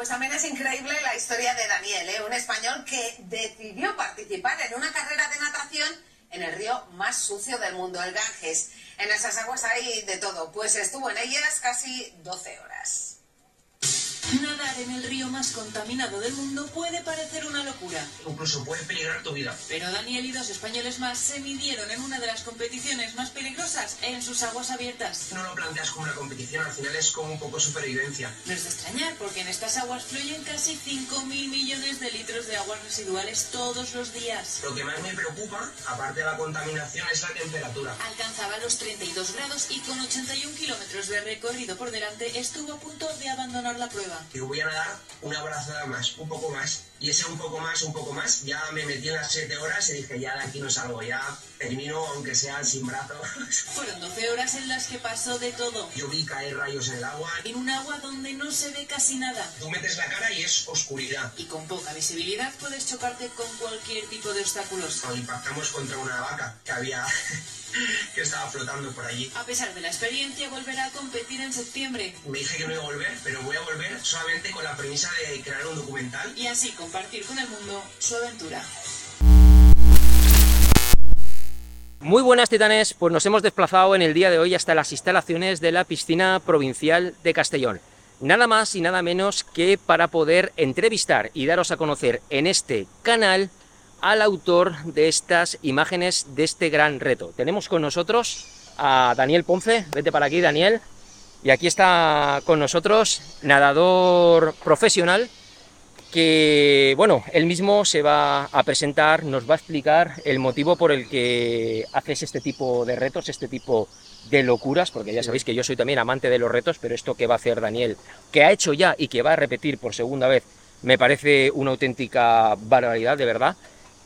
Pues también es increíble la historia de Daniel, ¿eh? un español que decidió participar en una carrera de natación en el río más sucio del mundo, el Ganges. En esas aguas hay de todo, pues estuvo en ellas casi 12 horas. Nadar en el río más contaminado del mundo puede parecer una locura. Incluso puede peligrar tu vida. Pero Daniel y dos españoles más se midieron en una de las competiciones más peligrosas en sus aguas abiertas. No lo planteas como una competición, al final es como un poco supervivencia. No es de extrañar, porque en estas aguas fluyen casi 5.000 millones de litros de aguas residuales todos los días. Lo que más me preocupa, aparte de la contaminación, es la temperatura. Alcanzaba los 32 grados y con 81 kilómetros de recorrido por delante estuvo a punto de abandonar la prueba. Digo, voy a nadar una brazada más, un poco más. Y ese un poco más, un poco más, ya me metí en las 7 horas y dije, ya de aquí no salgo, ya termino aunque sea sin brazos. Fueron 12 horas en las que pasó de todo. Yo vi caer rayos en el agua. En un agua donde no se ve casi nada. Tú metes la cara y es oscuridad. Y con poca visibilidad puedes chocarte con cualquier tipo de obstáculos. Nos impactamos contra una vaca que había... que estaba flotando por allí. A pesar de la experiencia, volverá a competir en septiembre. Me dije que no iba a volver, pero voy a volver solamente con la premisa de crear un documental. Y así compartir con el mundo su aventura. Muy buenas titanes, pues nos hemos desplazado en el día de hoy hasta las instalaciones de la piscina provincial de Castellón. Nada más y nada menos que para poder entrevistar y daros a conocer en este canal al autor de estas imágenes de este gran reto. Tenemos con nosotros a Daniel Ponce, vete para aquí Daniel, y aquí está con nosotros nadador profesional que, bueno, él mismo se va a presentar, nos va a explicar el motivo por el que haces este tipo de retos, este tipo de locuras, porque ya sabéis que yo soy también amante de los retos, pero esto que va a hacer Daniel, que ha hecho ya y que va a repetir por segunda vez, me parece una auténtica barbaridad, de verdad.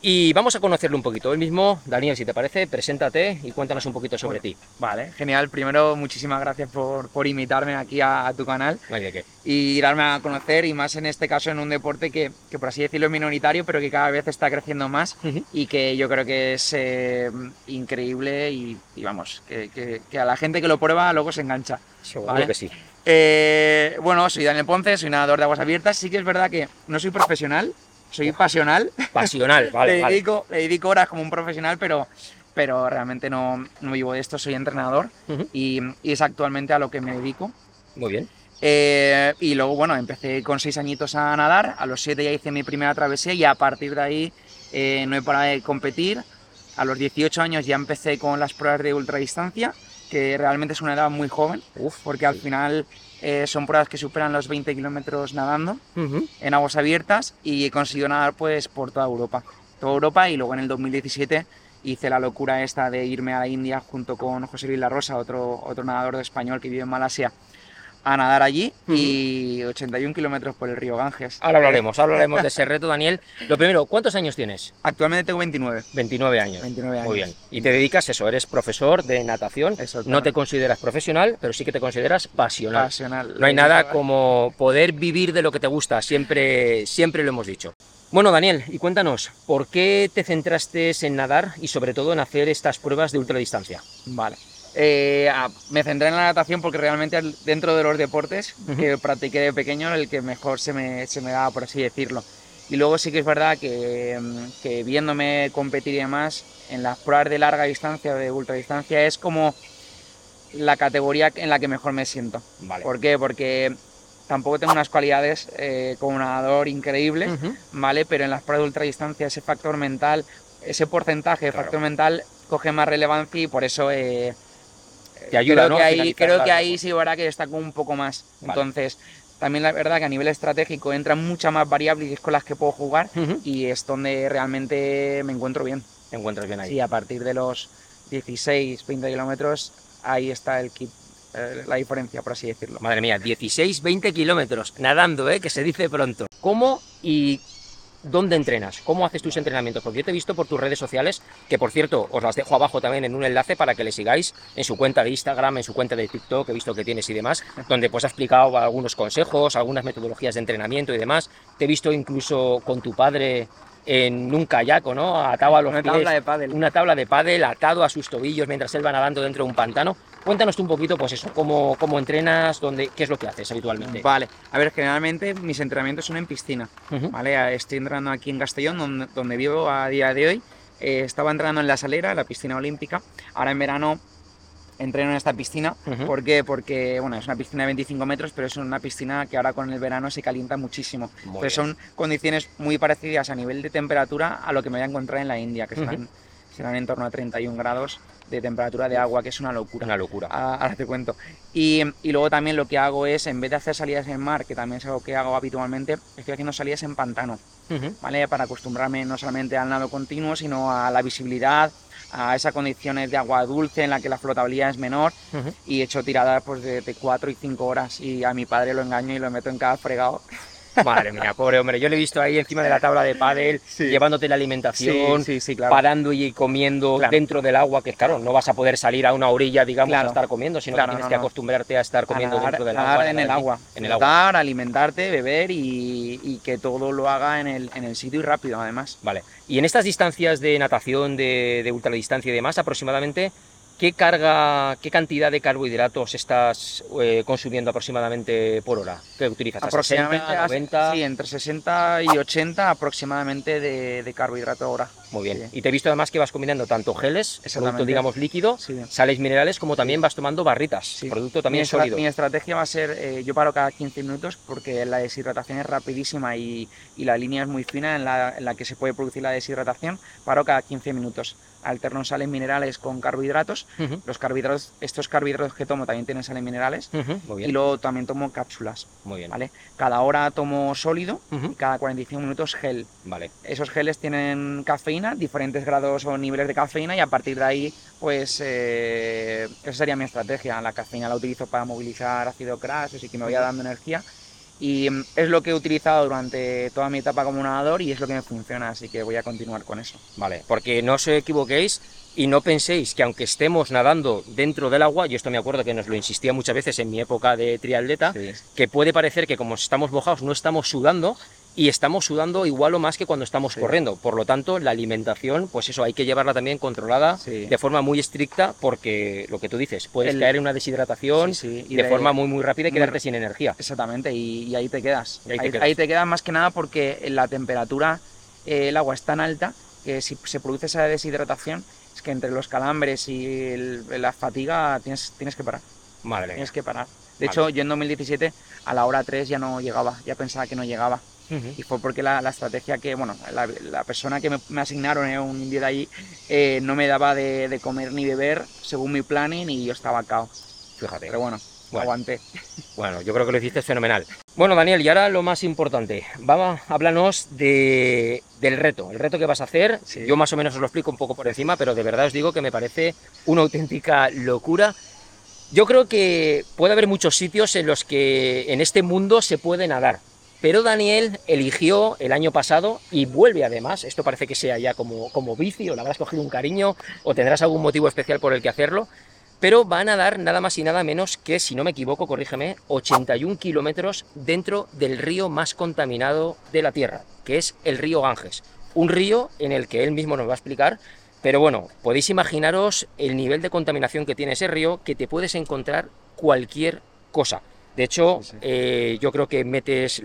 Y vamos a conocerlo un poquito. Él mismo, Daniel, si te parece, preséntate y cuéntanos un poquito sobre ti. Vale, genial. Primero, muchísimas gracias por, por invitarme aquí a, a tu canal No hay y darme a conocer, y más en este caso en un deporte que, que por así decirlo, es minoritario, pero que cada vez está creciendo más Ujú. y que yo creo que es eh, increíble y, y vamos, que, que- que a la gente que lo prueba luego se engancha. Seguro Vale. que sí. Eh, bueno, soy Daniel Ponce, soy nadador de aguas abiertas. Sí que es verdad que no soy profesional, soy pasional. Pasional, vale, le, vale. dedico, le dedico horas como un profesional, pero, pero realmente no, no vivo de esto, soy entrenador y es actualmente a lo que me dedico. Muy bien. Eh, y luego, bueno, empecé con seis añitos a nadar, a los siete ya hice mi primera travesía y a partir de ahí eh, no he parado de competir. A los 18 años ya empecé con las pruebas de ultradistancia, que realmente es una edad muy joven, Uf, porque al final eh, son pruebas que superan los 20 kilómetros nadando en aguas abiertas y he conseguido nadar pues por toda Europa. Toda Europa y luego en el 2017 hice la locura esta de irme a la India junto con José Luis La Rosa, otro, otro nadador de español que vive en Malasia, a nadar allí y 81 kilómetros por el río Ganges. Ahora hablaremos, hablaremos de ese reto, Daniel. Lo primero, ¿cuántos años tienes? Actualmente tengo 29. 29 años. 29 años. Muy bien. Y te dedicas eso, eres profesor de natación. Exactamente. No te consideras profesional, pero sí que te consideras pasional. Pasional. No hay nada como poder vivir de lo que te gusta, siempre, siempre lo hemos dicho. Bueno, Daniel, y cuéntanos, ¿por qué te centraste en nadar y sobre todo en hacer estas pruebas de ultradistancia? Vale. Eh, a- me centré en la natación porque realmente al- dentro de los deportes que practiqué de pequeño el que mejor se me, se me daba, por así decirlo. Y luego sí que es verdad que, mm, que viéndome competir y demás, en las pruebas de larga distancia o de ultradistancia es como la categoría en la que mejor me siento. Vale. ¿Por qué? Porque tampoco tengo unas cualidades eh, como nadador increíbles. ¿vale? Pero en las pruebas de ultradistancia ese factor mental, ese porcentaje de Claro. factor mental coge más relevancia y por eso eh, Te ayuda, creo ¿no? que ahí, creo que ahí sí verá que destaco un poco más. Vale. Entonces, también la verdad que a nivel estratégico entran muchas más variables con las que puedo jugar y es donde realmente me encuentro bien. Te encuentras bien ahí. Sí, a partir de los 16, 20 kilómetros, ahí está el kit, eh, la diferencia, por así decirlo. Madre mía, 16, 20 kilómetros nadando, ¿eh? que se dice pronto. ¿Cómo y dónde entrenas? ¿Cómo haces tus entrenamientos? Porque yo te he visto por tus redes sociales, que por cierto os las dejo abajo también en un enlace para que le sigáis en su cuenta de Instagram, en su cuenta de TikTok, he visto que tienes y demás, donde pues has explicado algunos consejos, algunas metodologías de entrenamiento y demás. Te he visto incluso con tu padre en un kayak, ¿o ¿no? Atado a los Una pies, tabla de pádel. una tabla de pádel atado a sus tobillos mientras él va nadando dentro de un pantano. Cuéntanos tú un poquito, pues eso, cómo, cómo entrenas, dónde, qué es lo que haces habitualmente. Vale, a ver, generalmente mis entrenamientos son en piscina. ¿vale? Estoy entrenando aquí en Castellón, donde, donde vivo a día de hoy. Eh, estaba entrenando en La Salera, la piscina olímpica. Ahora en verano entreno en esta piscina. Ujú. ¿Por qué? Porque, bueno, es una piscina de 25 metros, pero es una piscina que ahora con el verano se calienta muchísimo. Muy Entonces bien. son condiciones muy parecidas a nivel de temperatura a lo que me voy a encontrar en la India, que Ujú. serán, serán en torno a 31 grados de temperatura de agua, que es una locura. Una locura. Ah, Ahora te cuento. Y, y luego también lo que hago es, en vez de hacer salidas en mar, que también es algo que hago habitualmente, estoy haciendo salidas en pantano, Ujú. ¿vale? Para acostumbrarme no solamente al nado continuo, sino a la visibilidad, a esas condiciones de agua dulce en la que la flotabilidad es menor y he hecho tiradas pues, de, de 4 y 5 horas y a mi padre lo engaño y lo meto en cada fregado. Madre mía, pobre hombre. Yo le he visto ahí encima de la tabla de pádel, Sí. llevándote la alimentación, sí, sí, claro. parando y comiendo Claro. dentro del agua, que claro, no vas a poder salir a una orilla, digamos, Claro. a estar comiendo, sino que tienes no, que acostumbrarte a estar comiendo A nadar- dentro del nadar agua. en el nadar agua. En el agua. Flotar, alimentarte, beber y, y que todo lo haga en el, en el sitio y rápido además. Vale. Y en estas distancias de natación, de, de ultradistancia y demás, aproximadamente, ¿qué carga, qué cantidad de carbohidratos estás eh, consumiendo aproximadamente por hora? ¿Qué utilizas? ¿A 60, Aproximadamente, as- 90? sí, entre 60 y 80 aproximadamente de, de carbohidrato hora. Muy bien. Sí. Y te he visto además que vas combinando tanto geles, producto digamos líquido, Sí. sales minerales, como también vas tomando barritas, Sí. producto también mi, sólido. mi estrategia va a ser, eh, yo paro cada 15 minutos porque la deshidratación es rapidísima y, y la línea es muy fina en la, en la que se puede producir la deshidratación. Paro cada 15 minutos. Alterno sales minerales con carbohidratos. Los carbohidratos, estos carbohidratos que tomo también tienen sales minerales. Muy bien, Y luego también tomo cápsulas, muy bien. ¿vale? Cada hora tomo sólido Ujú, y cada 45 minutos gel. Vale. Esos geles tienen cafeína, diferentes grados o niveles de cafeína y a partir de ahí, pues eh, esa sería mi estrategia. La cafeína la utilizo para movilizar ácido graso, así que me vaya dando energía. Y mm, es lo que he utilizado durante toda mi etapa como nadador y es lo que me funciona, así que voy a continuar con eso. Vale, porque no os equivoquéis y no penséis que aunque estemos nadando dentro del agua, y esto me acuerdo que nos lo insistía muchas veces en mi época de triatleta, que puede parecer que como estamos mojados no estamos sudando y estamos sudando igual o más que cuando estamos Sí. corriendo. Por lo tanto, la alimentación, pues eso, hay que llevarla también controlada Sí. de forma muy estricta porque lo que tú dices, puedes El- caer en una deshidratación Sí, y de, de- forma muy muy rápida y muy- quedarte sin energía. Exactamente, y, y ahí te quedas. Y ahí te quedas. ahí te quedas más que nada porque la temperatura, eh, el agua es tan alta que si se produce esa deshidratación, es que entre los calambres y el- la fatiga tienes, tienes que parar. Madre. Tienes que parar. Vale. De hecho, yo en 2017 a la hora 3 ya no llegaba, ya pensaba que no llegaba. Ujú. Y fue porque la, la estrategia que, bueno, la, la persona que me, me asignaron, era un indio de allí, eh, no me daba de, de comer ni beber según mi planning y yo estaba cao. Fíjate. Pero bueno, Bueno. aguanté. Bueno, yo creo que lo hiciste fenomenal. Bueno, Daniel, y ahora lo más importante. Vamos, háblanos de, del reto, el reto que vas a hacer. Sí. Yo más o menos os lo explico un poco por encima, pero de verdad os digo que me parece una auténtica locura. Yo creo que puede haber muchos sitios en los que en este mundo se puede nadar. Pero Daniel eligió el año pasado y vuelve además, esto parece que sea ya como, como vicio, le habrás cogido un cariño o tendrás algún motivo especial por el que hacerlo, pero va a nadar nada más y nada menos que, si no me equivoco, corrígeme, 81 kilómetros dentro del río más contaminado de la Tierra, que es el río Ganges. Un río en el que él mismo nos va a explicar, pero bueno, podéis imaginaros el nivel de contaminación que tiene ese río, que te puedes encontrar cualquier cosa. De hecho, Sí, sí. eh, yo creo que metes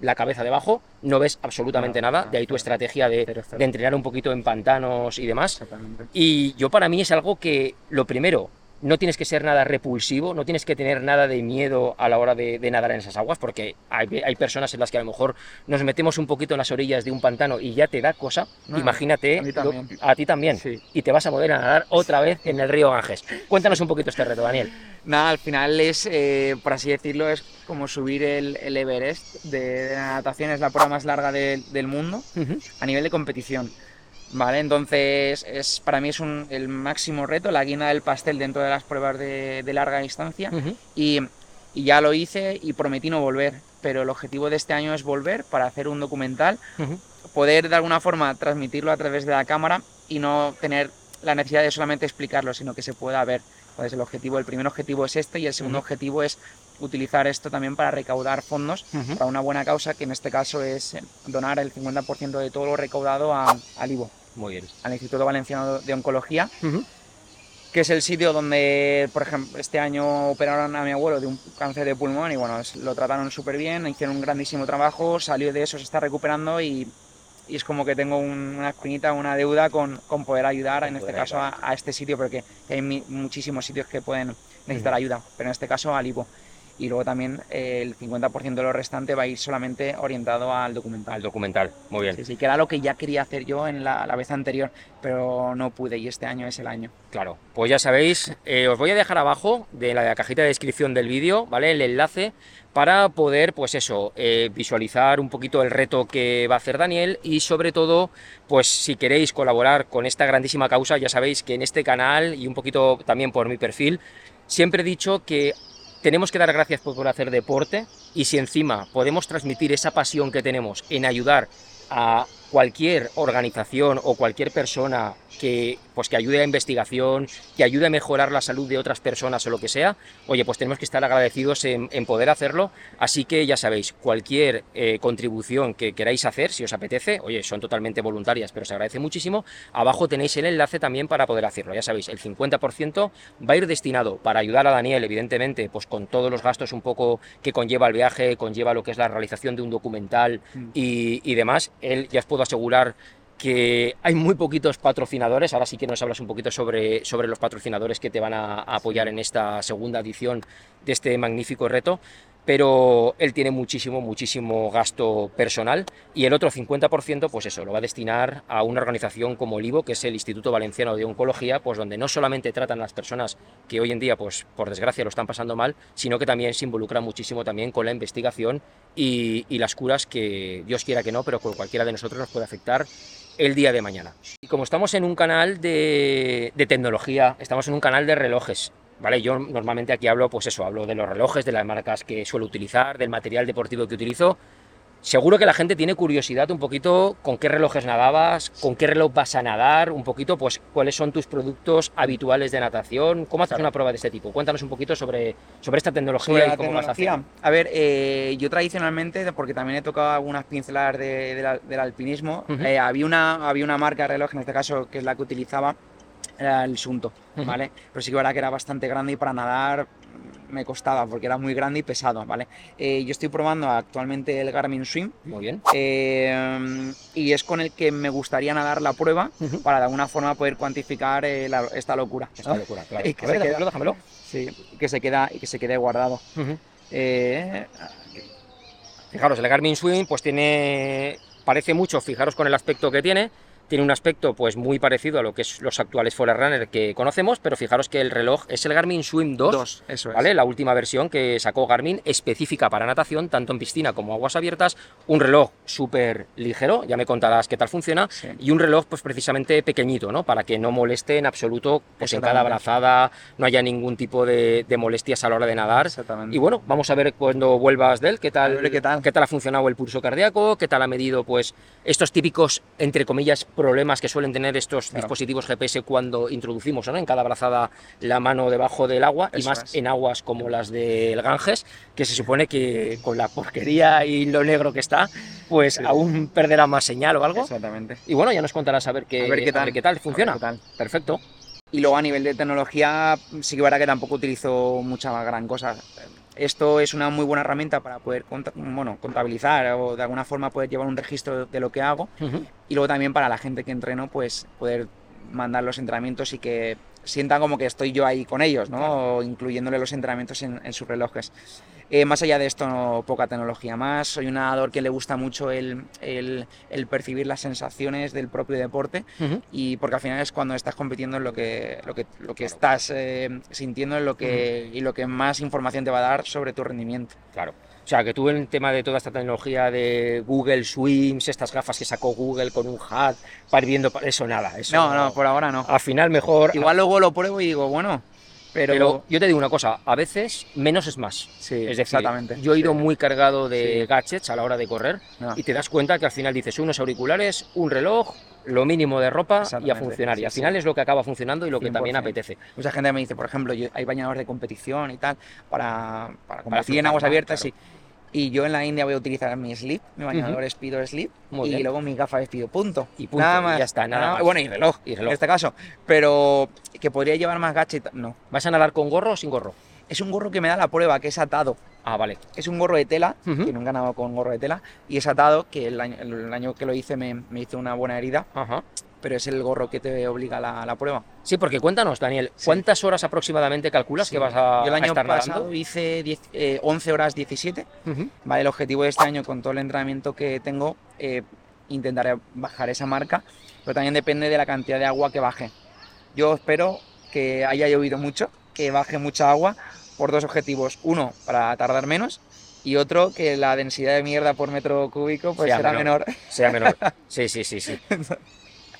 la cabeza debajo, no ves absolutamente No, nada, no, de ahí tu estrategia de, de entrenar un poquito en pantanos y demás. Y yo para mí es algo que, lo primero, no tienes que ser nada repulsivo, no tienes que tener nada de miedo a la hora de, de nadar en esas aguas, porque hay, hay personas en las que a lo mejor nos metemos un poquito en las orillas de un pantano y ya te da cosa. No, Imagínate, a a ti también. Sí. Y te vas a poder nadar otra vez en el río Ganges. Cuéntanos un poquito este reto, Daniel. Nada, al final es, eh, por así decirlo, es como subir el, el Everest de, de la natación, es la prueba más larga de- del mundo a nivel de competición. Vale, entonces es, para mí es un- el máximo reto, la guinda del pastel dentro de las pruebas de, de larga distancia. Y, y ya lo hice y prometí no volver, pero el objetivo de este año es volver para hacer un documental, poder de alguna forma transmitirlo a través de la cámara y no tener la necesidad de solamente explicarlo, sino que se pueda ver. Entonces el objetivo, el primer objetivo es este y el segundo objetivo es utilizar esto también para recaudar fondos para una buena causa, que en este caso es eh, donar el 50% de todo lo recaudado a, al IVO, Muy bien. al Instituto Valenciano de Oncología, que es el sitio donde, por ejemplo, este año operaron a mi abuelo de un cáncer de pulmón y bueno, es- lo trataron súper bien, hicieron un grandísimo trabajo, salió de eso, se está recuperando y, y es como que tengo un- una espinita, una deuda con, con poder ayudar, en este poder caso, a, a este sitio, porque hay mi- muchísimos sitios que pueden necesitar ayuda, pero en este caso al IVO. Y luego también eh, el 50% de lo restante va a ir solamente orientado al documental. Al documental. Muy bien. Sí, sí, que era lo que ya quería hacer yo en la, la vez anterior, pero no pude y este año es el año. Claro, pues ya sabéis, eh, os voy a dejar abajo de la cajita de descripción del vídeo, ¿vale? El enlace para poder, pues eso, eh, visualizar un poquito el reto que va a hacer Daniel y sobre todo, pues si queréis colaborar con esta grandísima causa, ya sabéis que en este canal y un poquito también por mi perfil, siempre he dicho que tenemos que dar gracias por, hacer deporte y si encima podemos transmitir esa pasión que tenemos en ayudar a cualquier organización o cualquier persona que, pues, que ayude a investigación, que ayude a mejorar la salud de otras personas o lo que sea, oye, pues tenemos que estar agradecidos en, en poder hacerlo. Así que ya sabéis, cualquier eh, contribución que queráis hacer, si os apetece, oye, son totalmente voluntarias, pero se agradece muchísimo. Abajo tenéis el enlace también para poder hacerlo. Ya sabéis, el 50% va a ir destinado para ayudar a Daniel, evidentemente, pues con todos los gastos un poco que conlleva el viaje, conlleva lo que es la realización de un documental y, y demás. Él ya os puedo asegurar que hay muy poquitos patrocinadores. Ahora sí que nos hablas un poquito sobre, sobre los patrocinadores que te van a, a apoyar en esta segunda edición de este magnífico reto. Pero él tiene muchísimo, muchísimo gasto personal y el otro 50%, pues eso, lo va a destinar a una organización como el IVO, que es el Instituto Valenciano de Oncología, pues donde no solamente tratan a las personas que hoy en día, pues por desgracia, lo están pasando mal, sino que también se involucra muchísimo también con la investigación y, las curas que Dios quiera que no, pero con cualquiera de nosotros nos puede afectar el día de mañana. Y como estamos en un canal de tecnología, estamos en un canal de relojes, ¿vale? Yo normalmente aquí hablo, pues eso, hablo de los relojes, de las marcas que suelo utilizar, del material deportivo que utilizo. Seguro que la gente tiene curiosidad un poquito con qué relojes nadabas, con qué reloj vas a nadar, un poquito, pues cuáles son tus productos habituales de natación, cómo haces una prueba de este tipo. Cuéntanos un poquito sobre, sobre esta tecnología Sobre y cómo vas a hacer. tecnología. A ver, eh, yo tradicionalmente, porque también he tocado algunas pinceladas de- de la- del alpinismo, Ujú. eh, había, una, había una marca de reloj, en este caso, que es la que utilizaba, era el Sunto. ¿vale? Pero sí que era que era bastante grande y para nadar me costaba, porque era muy grande y pesado, ¿vale? Eh, yo estoy probando actualmente el Garmin Swim, Muy bien. eh, y es con el que me gustaría nadar la prueba para de alguna forma poder cuantificar eh, la- esta locura. Esta locura, claro. Y que A ver, se queda- déjamelo, déjamelo. Sí, que se queda y que se quede guardado. Fijaros, el Garmin Swim pues tiene, parece mucho, fijaros con el aspecto que tiene, tiene un aspecto pues muy parecido a lo que es los actuales Forerunner que conocemos, pero fijaros que el reloj es el Garmin Swim 2, dos, eso es. ¿vale? La última versión que sacó Garmin específica para natación, tanto en piscina como aguas abiertas, un reloj súper ligero, ya me contarás qué tal funciona, Sí. y un reloj pues precisamente pequeñito, ¿no? Para que no moleste en absoluto, pues en cada Exactamente. brazada no haya ningún tipo de, de molestias a la hora de nadar. Exactamente. Y bueno, vamos a ver cuando vuelvas de él, qué tal, A ver qué tal. ha funcionado el pulso cardíaco, qué tal ha medido pues estos típicos, entre comillas, problemas que suelen tener estos Claro. dispositivos GPS cuando introducimos ¿no? en cada brazada la mano debajo del agua y más es. en aguas como las del Ganges, que se supone que con la porquería y lo negro que está, pues Sí. aún perderá más señal o algo. Exactamente. Y bueno, ya nos contarás a ver qué, A ver qué tal. qué tal funciona. A ver qué tal. Perfecto. Y luego a nivel de tecnología, sí que verá que tampoco utilizo mucha gran cosa. Esto es una muy buena herramienta para poder bueno, contabilizar o de alguna forma poder llevar un registro de lo que hago. Y luego también para la gente que entreno, pues poder mandar los entrenamientos y que sientan como que estoy yo ahí con ellos, ¿no? O incluyéndole los entrenamientos en, en sus relojes. Eh, más allá de esto, no, poca tecnología más. Soy un nadador que le gusta mucho el, el- el percibir las sensaciones del propio deporte Ujú. y porque al final es cuando estás compitiendo en lo que, lo que, lo que estás eh, sintiendo en lo que, y lo que más información te va a dar sobre tu rendimiento. Claro. O sea, que tú en el tema de toda esta tecnología de Google Swims, estas gafas que sacó Google con un hat, para ir viendo, eso nada. Eso No, no, por ahora no. Al final mejor. Igual luego lo pruebo y digo, bueno, pero... Pero, yo te digo una cosa, a veces menos es más. sí, Es decir, exactamente. yo he ido Sí. muy cargado de Sí. gadgets a la hora de correr No. y te das cuenta que al final dices unos auriculares, un reloj, lo mínimo de ropa y a funcionar. y al final es lo que acaba funcionando y lo que también 100%. apetece. Mucha gente me dice, por ejemplo, yo- hay bañadores de competición y tal para, para competir flotar en aguas abiertas. claro. sí. Y yo en la India voy a utilizar mi slip, mi bañador es Speedo Slip, Muy y bien. luego mi gafa Speedo, punto. Y punto, Nada y más. ya está, nada más. Bueno, y reloj, Y reloj. en este caso. Pero que podría llevar más gadget, no. ¿Vas a nadar con gorro o sin gorro? Es un gorro que me da la prueba, que es atado. Ah, vale. Es un gorro de tela, Ujú. que nunca he nadado con gorro de tela, y es atado, que el año, el año que lo hice me, me hizo una buena herida, Ajá. Pero es el gorro que te obliga a la, la prueba. Sí, porque cuéntanos, Daniel, Sí. ¿cuántas horas aproximadamente calculas Sí. que vas a, Yo el a año estar pasado nadando? hice 10, eh, 11 horas 17, Ujú. ¿vale? El objetivo de este año, con todo el entrenamiento que tengo, eh, intentaré bajar esa marca, pero también depende de la cantidad de agua que baje. Yo espero que haya llovido mucho, que baje mucha agua, por dos objetivos. Uno, para tardar menos, y otro, que la densidad de mierda por metro cúbico pues Sea será menor. menor. Sea menor. Sí, sí, sí, sí.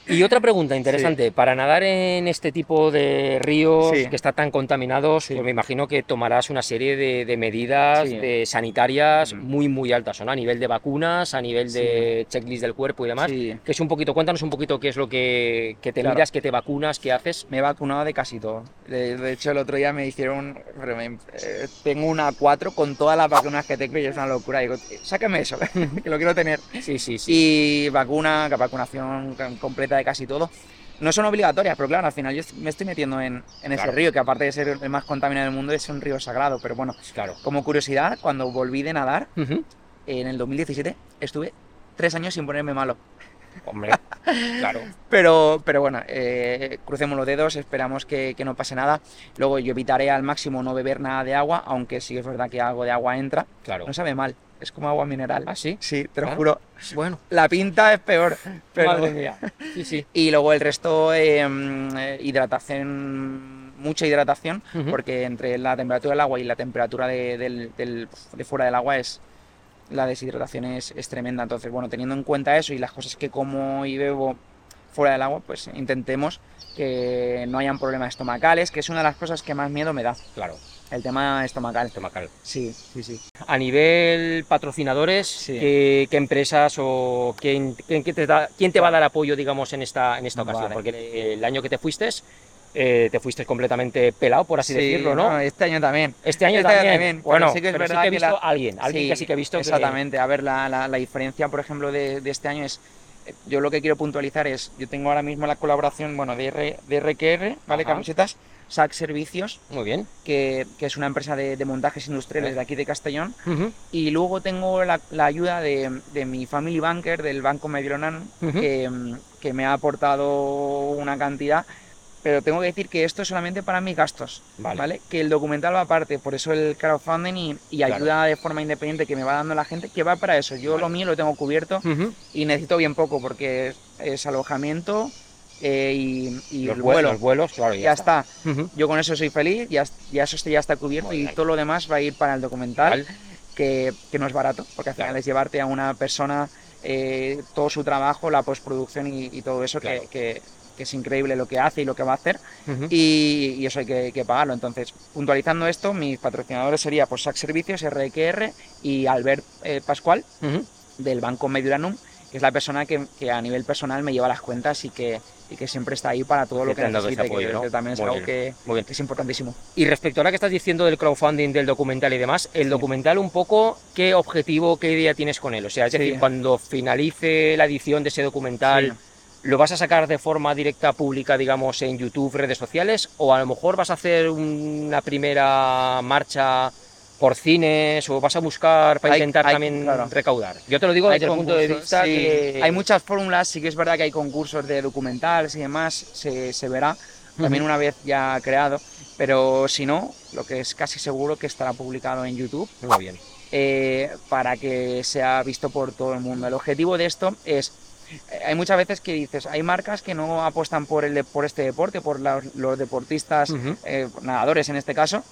Y otra pregunta interesante, para nadar en este tipo de ríos Sí. que están tan contaminados, Sí. pues me imagino que tomarás una serie de, de medidas de sanitarias Mm. muy, muy altas, ¿no? A nivel de vacunas, a nivel de checklist del cuerpo y demás. Que es un poquito, cuéntanos un poquito qué es lo que, que te Claro. miras, que te vacunas, qué haces. Me he vacunado de casi todo. De, de hecho, el otro día me hicieron. pero me- eh, tengo una 4 con todas las vacunas que tengo y es una locura. Digo, sácame eso, que lo quiero tener. Sí, sí, sí. Y vacuna, vacunación completa de casi todo. No son obligatorias, pero claro, al final yo me estoy metiendo en, en ese Claro. río, que aparte de ser el más contaminado del mundo, es un río sagrado. Pero bueno, Claro. como curiosidad, cuando volví de nadar, Ujú. en el 2017, estuve tres años sin ponerme malo. Hombre, claro. Pero, pero bueno, eh, crucemos los dedos, esperamos que, que no pase nada. Luego yo evitaré al máximo no beber nada de agua, aunque sí es verdad que algo de agua entra. Claro. No sabe mal, es como agua mineral. ¿Ah, sí? Sí, te lo juro. Bueno, La pinta es peor. Pero... madre mía. Sí, sí. Y luego el resto, eh, mm, eh, hidratación, mucha hidratación, porque entre la temperatura del agua y la temperatura de, del- del- de fuera del agua es la deshidratación es, es tremenda. Entonces, bueno, teniendo en cuenta eso y las cosas que como y bebo fuera del agua, pues intentemos que no hayan problemas estomacales, que es una de las cosas que más miedo me da, Claro, el tema estomacal. estomacal. Sí, sí, sí. A nivel patrocinadores, Sí. ¿qué, qué empresas o quién, quién- te da- quién te va a dar apoyo, digamos, en esta, en esta ocasión? Vale. Porque el año que te fuiste, eh, te fuiste completamente pelado, por así Sí, decirlo, ¿no? Este año también. Este año este también. también, Bueno, sí que es pero sí verdad que he que visto la- a alguien, alguien que sí que he visto que- Exactamente. A ver, la, la- la diferencia, por ejemplo, de, de este año es. Yo lo que quiero puntualizar es. Yo tengo ahora mismo la colaboración, bueno, de, R, de RQR, ¿vale? Ajá. Camisetas, SAC Servicios, Muy bien. que, que es una empresa de, de montajes industriales Eh. de aquí de Castellón. Y luego tengo la, la ayuda de, de mi family banker, del Banco Mediolanum, Ujú. que, mm, que me ha aportado una cantidad. Pero tengo que decir que esto es solamente para mis gastos, Vale. ¿vale? Que el documental va aparte, por eso el crowdfunding y, y Claro. ayuda de forma independiente que me va dando la gente, que va para eso. Yo Vale. lo mío lo tengo cubierto y necesito bien poco porque es, es alojamiento eh, y, y los, el vuelo. los vuelos, claro, ya, Ya está. Yo con eso soy feliz, ya, ya eso ya está cubierto Muy y bien. todo lo demás va a ir para el documental Vale. que, que no es barato, porque al final Claro. es llevarte a una persona eh, todo su trabajo, la postproducción y, y todo eso, Claro. que, que- que es increíble lo que hace y lo que va a hacer, Ujú. y, y eso hay que, que pagarlo. Entonces, puntualizando esto, mis patrocinadores serían pues, SAC Servicios, RQR y Albert eh, Pascual, Ujú. del Banco Mediolanum, que es la persona que, que a nivel personal me lleva las cuentas y que, y que siempre está ahí para todo lo que necesite, que- apoyo, ¿no? que también es Muy algo bien, que, es importantísimo. Y respecto a lo que estás diciendo del crowdfunding, del documental y demás, el Sí. documental un poco, ¿qué objetivo, qué idea tienes con él? O sea, es Sí. decir, cuando finalice la edición de ese documental, ¿lo vas a sacar de forma directa, pública, digamos, en YouTube, redes sociales? ¿O a lo mejor vas a hacer una primera marcha por cines o vas a buscar para Hay- intentar hay- también claro. recaudar? Yo te lo digo Hay desde el punto de vista sí. que... Hay muchas fórmulas, sí que es verdad que hay concursos de documentales y demás, se, se verá también una vez ya creado, pero si no, lo que es casi seguro que estará publicado en YouTube Muy bien. eh, para que sea visto por todo el mundo. El objetivo de esto es, hay muchas veces que dices, hay marcas que no apuestan por, el, de- por este deporte, por la- los deportistas, eh, nadadores en este caso,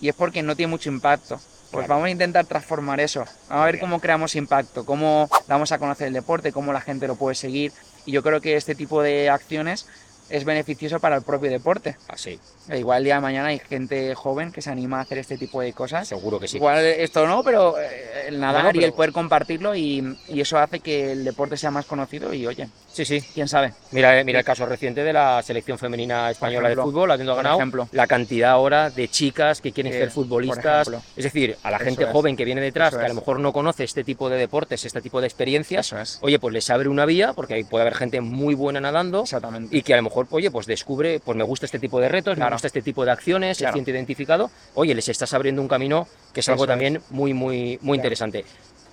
y es porque no tiene mucho impacto. Pues Claro. vamos a intentar transformar eso. Vamos a ver cómo creamos impacto, cómo damos a conocer el deporte, cómo la gente lo puede seguir. Y yo creo que este tipo de acciones es beneficioso para el propio deporte. Así, E Igual el día de mañana hay gente joven que se anima a hacer este tipo de cosas. seguro que sí. Igual esto no, pero eh, el nadar y el poder compartirlo y, y eso hace que el deporte sea más conocido y oye, Sí, sí. quién sabe. Mira, eh, mira el caso reciente de la selección femenina española ejemplo, de fútbol, habiendo por ganado ejemplo. la cantidad ahora de chicas que quieren Que, ser futbolistas. Es decir, a la Eso gente es. joven que viene detrás, Eso que a lo mejor no conoce este tipo de deportes, este tipo de experiencias, es. oye, pues les abre una vía, porque ahí puede haber gente muy buena nadando. Exactamente. Y que a lo mejor, oye, pues descubre, pues me gusta este tipo de retos, me Claro. gusta este tipo de acciones, se Claro. siente identificado. Oye, les estás abriendo un camino que es algo Eso es. también muy, muy, muy interesante.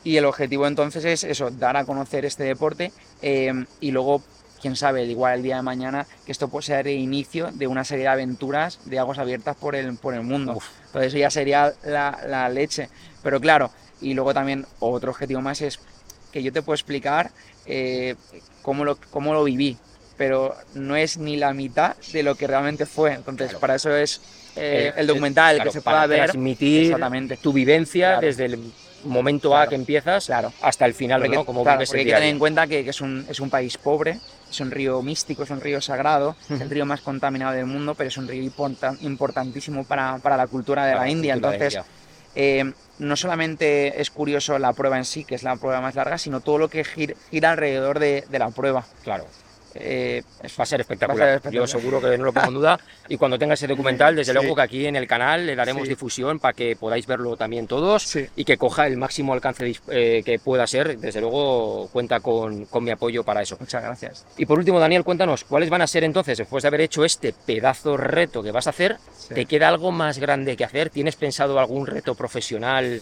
Y el objetivo entonces es eso, dar a conocer este deporte eh, y luego, quién sabe, igual el día de mañana, que esto puede ser el inicio de una serie de aventuras de aguas abiertas por el, por el mundo. Uf. Entonces eso ya sería la, la leche. Pero claro, y luego también otro objetivo más es que yo te puedo explicar eh, cómo, lo, cómo lo viví, pero no es ni la mitad de lo que realmente fue. Entonces, Claro. para eso es eh, Eh, el documental, Claro, que se pueda ver. transmitir Exactamente. tu vivencia Claro. desde el momento A que empiezas Claro. hasta el final, Porque, ¿no? Como porque hay que tener en cuenta que, que es, un, es un país pobre, es un río místico, es un río sagrado, es el río más contaminado del mundo, pero es un río importan- importantísimo para, para la cultura de la India. Entonces, eh, no solamente es curioso la prueba en sí, que es la prueba más larga, sino todo lo que gir- gira alrededor de, de la prueba. Claro, Eh, va a ser espectacular. Va a ser espectacular. Yo seguro que no lo pongo en duda. Y cuando tenga ese documental, desde Sí. luego que aquí en el canal le daremos Sí. difusión para que podáis verlo también todos Sí. y que coja el máximo alcance eh, que pueda ser. Desde luego cuenta con, con mi apoyo para eso. muchas gracias. Y por último, Daniel, cuéntanos, ¿cuáles van a ser entonces, después de haber hecho este pedazo reto que vas a hacer. ¿te queda algo más grande que hacer? ¿Tienes pensado algún reto profesional?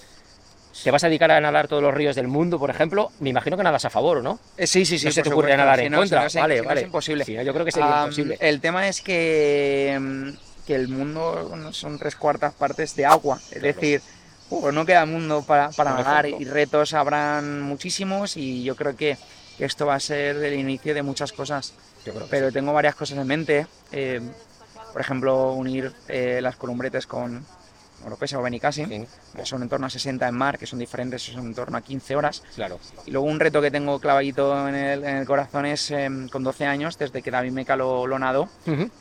¿Te vas a dedicar a nadar todos los ríos del mundo, por ejemplo? Me imagino que nadas a favor, ¿o no? Eh, sí, sí, sí. no se te ocurre supuesto. nadar Si en no, si contra. no es- vale, si no vale. es imposible. Si no, yo creo que sería Am, imposible. El tema es que, mm, que el mundo son tres cuartas partes de agua. Es Claro. decir, uh, no queda mundo para, para nadar y retos habrán muchísimos y yo creo que esto va a ser el inicio de muchas cosas. Yo creo que Pero tengo varias cosas en mente. eh, por ejemplo, unir eh, las columbretes con Oropesa o Benicassim, sí. que son en torno a 60 en mar, que son diferentes, son en torno a 15 horas. Claro. Y luego un reto que tengo clavadito en el, en el corazón es em, con 12 años, desde que David Meca lo, lo nadó,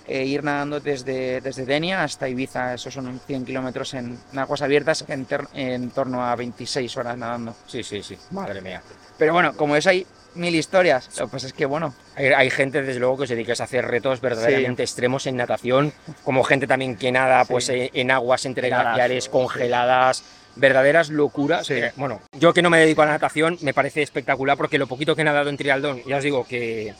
eh, ir nadando desde, desde Denia hasta Ibiza. Esos son 100 kilómetros en, en aguas abiertas en, ter- en torno a 26 horas nadando. Sí, sí, sí. Madre mía. Pero bueno, como eso hay mil historias, lo que pasa es que bueno, Hay, hay gente, desde luego, que se dedica a hacer retos verdaderamente extremos en natación, como gente también que nada pues, Sí. eh, en aguas entre Heladas, glaciares, sí. congeladas, verdaderas locuras. Sí. que, bueno, yo que no me dedico a la natación, me parece espectacular porque lo poquito que he nadado en trialdón, ya os digo que,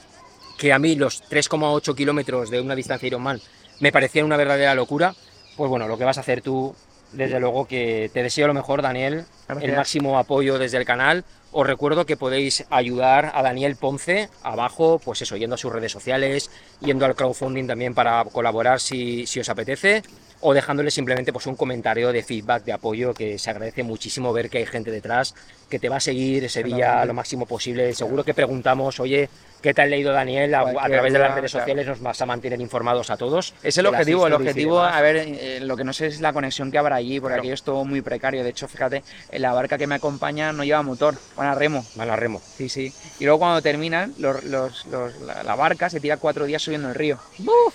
que a mí los 3,8 kilómetros de una distancia Ironman me parecían una verdadera locura. Pues bueno, lo que vas a hacer tú, desde luego que te deseo lo mejor, Daniel, Gracias. el máximo apoyo desde el canal. Os recuerdo que podéis ayudar a Daniel Ponce abajo, pues eso, yendo a sus redes sociales, yendo al crowdfunding también para colaborar si, si os apetece, o dejándole simplemente pues un comentario de feedback, de apoyo, que se agradece muchísimo ver que hay gente detrás que te va a seguir ese día lo máximo posible. Seguro que preguntamos, oye, ¿qué te has leído Daniel? A, través de las redes claro. sociales nos vas a mantener informados a todos. es el objetivo. El objetivo, a ver, eh, lo que no sé es la conexión que habrá allí, porque Claro. aquello es todo muy precario. De hecho, fíjate, la barca que me acompaña no lleva motor, van a remo. Van a remo. Sí, sí. Y luego cuando terminan, los, los- los- la, la barca se tira cuatro días subiendo el río.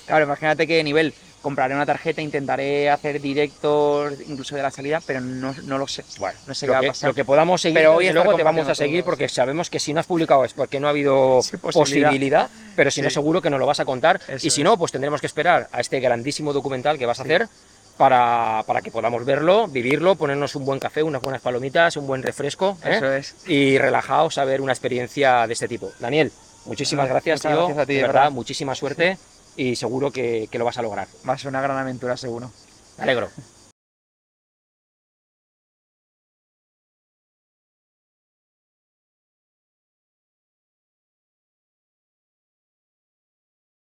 Claro, imagínate qué nivel. Compraré una tarjeta, intentaré hacer directos incluso de la salida, pero no, no lo sé. Bueno, No sé lo, qué va a que, pasar. lo que podamos seguir, Pero hoy estar luego te vamos a seguir porque sabemos que si no has publicado es porque no ha habido Sí, posibilidad. Posibilidad. pero si no seguro que nos lo vas a contar Eso y si es. no, pues tendremos que esperar a este grandísimo documental que vas a hacer para, para que podamos verlo, vivirlo, ponernos un buen café, unas buenas palomitas, un buen refresco ¿eh? Eso es. y relajados a ver una experiencia de este tipo. Daniel, muchísimas Nada, gracias, tío, gracias a ti, de verdad, verdad. muchísima suerte y seguro que, que lo vas a lograr. Va a ser una gran aventura, seguro. Me alegro.